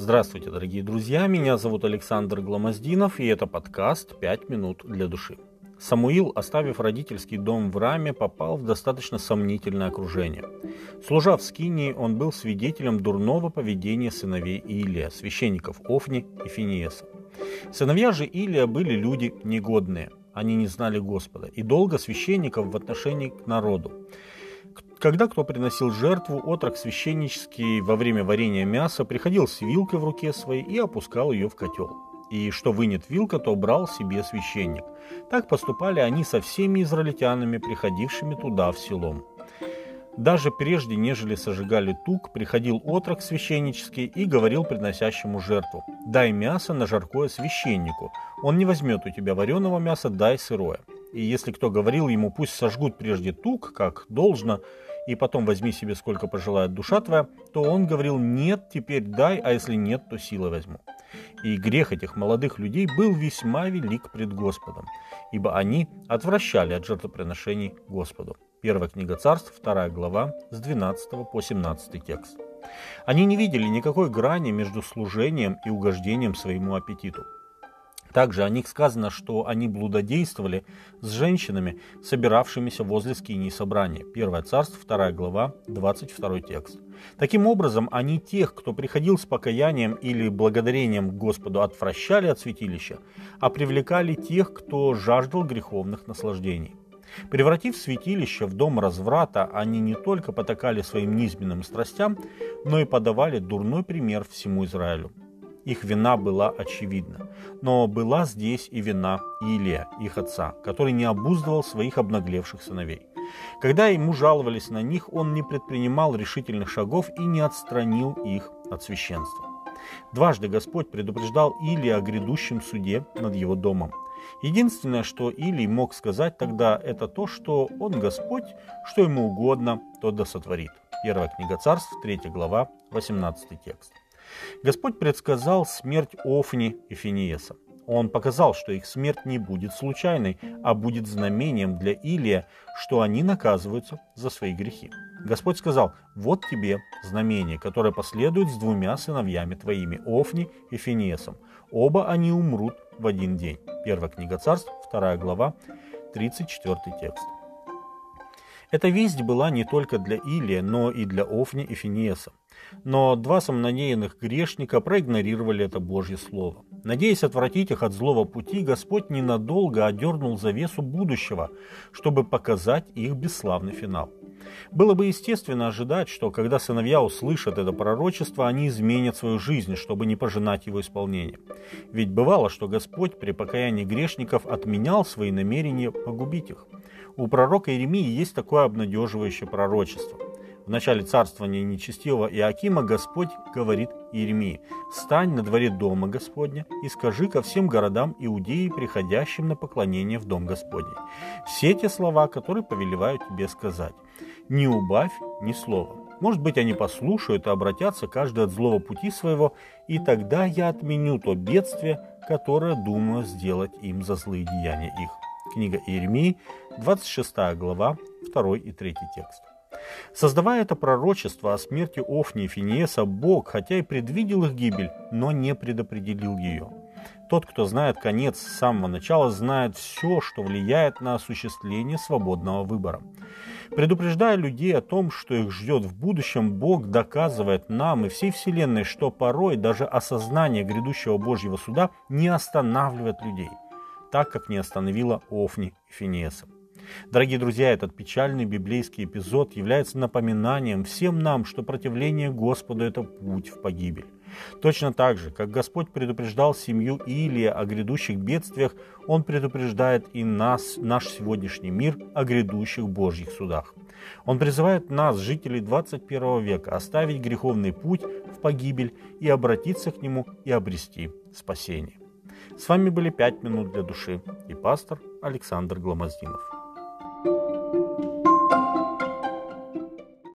Здравствуйте, дорогие друзья, меня зовут Александр Гломоздинов, и это подкаст «Пять минут для души». Самуил, оставив родительский дом в Раме, попал в достаточно сомнительное окружение. Служа в Скинии, он был свидетелем дурного поведения сыновей Илия, священников Офни и Финиеса. Сыновья же Илия были люди негодные, они не знали Господа, и долго священников в отношении к народу. Когда кто приносил жертву, отрок священнический во время варения мяса приходил с вилкой в руке своей и опускал ее в котел. И что вынет вилка, то брал себе священник. Так поступали они со всеми израильтянами, приходившими туда в селом. Даже прежде, нежели сожигали тук, приходил отрок священнический и говорил приносящему жертву, «Дай мясо на жаркое священнику, он не возьмет у тебя вареного мяса, дай сырое». И если кто говорил ему, пусть сожгут прежде тук, как должно, и потом возьми себе сколько пожелает душа твоя, то он говорил, нет, теперь дай, а если нет, то силой возьму. И грех этих молодых людей был весьма велик пред Господом, ибо они отвращали от жертвоприношений Господу. Первая книга царств, вторая глава, с 12 по 17 текст. Они не видели никакой грани между служением и угождением своему аппетиту. Также о них сказано, что они блудодействовали с женщинами, собиравшимися возле скинии собрания. Первое царство, вторая глава, 22 текст. Таким образом, они тех, кто приходил с покаянием или благодарением Господу, отвращали от святилища, а привлекали тех, кто жаждал греховных наслаждений. Превратив святилище в дом разврата, они не только потакали своим низменным страстям, но и подавали дурной пример всему Израилю. Их вина была очевидна. Но была здесь и вина Илия, их отца, который не обуздывал своих обнаглевших сыновей. Когда ему жаловались на них, он не предпринимал решительных шагов и не отстранил их от священства. Дважды Господь предупреждал Илия о грядущем суде над его домом. Единственное, что Илий мог сказать тогда, это то, что он Господь, что ему угодно, то да сотворит. Первая книга царств, 3 глава, 18 текст. Господь предсказал смерть Офни и Финиеса. Он показал, что их смерть не будет случайной, а будет знамением для Илия, что они наказываются за свои грехи. Господь сказал, вот тебе знамение, которое последует с двумя сыновьями твоими, Офни и Финиесом. Оба они умрут в один день. Первая книга царств, вторая глава, 34 текст. Эта весть была не только для Илия, но и для Офни и Финиеса. Но два самонадеянных грешника проигнорировали это Божье Слово. Надеясь отвратить их от злого пути, Господь ненадолго одернул завесу будущего, чтобы показать их бесславный финал. Было бы естественно ожидать, что когда сыновья услышат это пророчество, они изменят свою жизнь, чтобы не пожинать его исполнение. Ведь бывало, что Господь при покаянии грешников отменял свои намерения погубить их. У пророка Иеремии есть такое обнадеживающее пророчество – в начале царствования нечестивого Иакима Господь говорит Иеремии, «Стань на дворе дома Господня и скажи ко всем городам Иудеи, приходящим на поклонение в дом Господень, все те слова, которые повелеваю тебе сказать. Не убавь ни слова». Может быть, они послушают и обратятся каждый от злого пути своего, и тогда я отменю то бедствие, которое думаю сделать им за злые деяния их. Книга Иеремии, 26 глава, 2 и 3 текст. Создавая это пророчество о смерти Офни и Финиеса, Бог, хотя и предвидел их гибель, но не предопределил ее. Тот, кто знает конец с самого начала, знает все, что влияет на осуществление свободного выбора. Предупреждая людей о том, что их ждет в будущем, Бог доказывает нам и всей Вселенной, что порой даже осознание грядущего Божьего суда не останавливает людей, так как не остановило Офни и Финиеса. Дорогие друзья, этот печальный библейский эпизод является напоминанием всем нам, что противление Господу – это путь в погибель. Точно так же, как Господь предупреждал семью Илия о грядущих бедствиях, Он предупреждает и нас, наш сегодняшний мир, о грядущих Божьих судах. Он призывает нас, жителей 21 века, оставить греховный путь в погибель и обратиться к Нему и обрести спасение. С вами были «Пять минут для души» и пастор Александр Гломоздинов.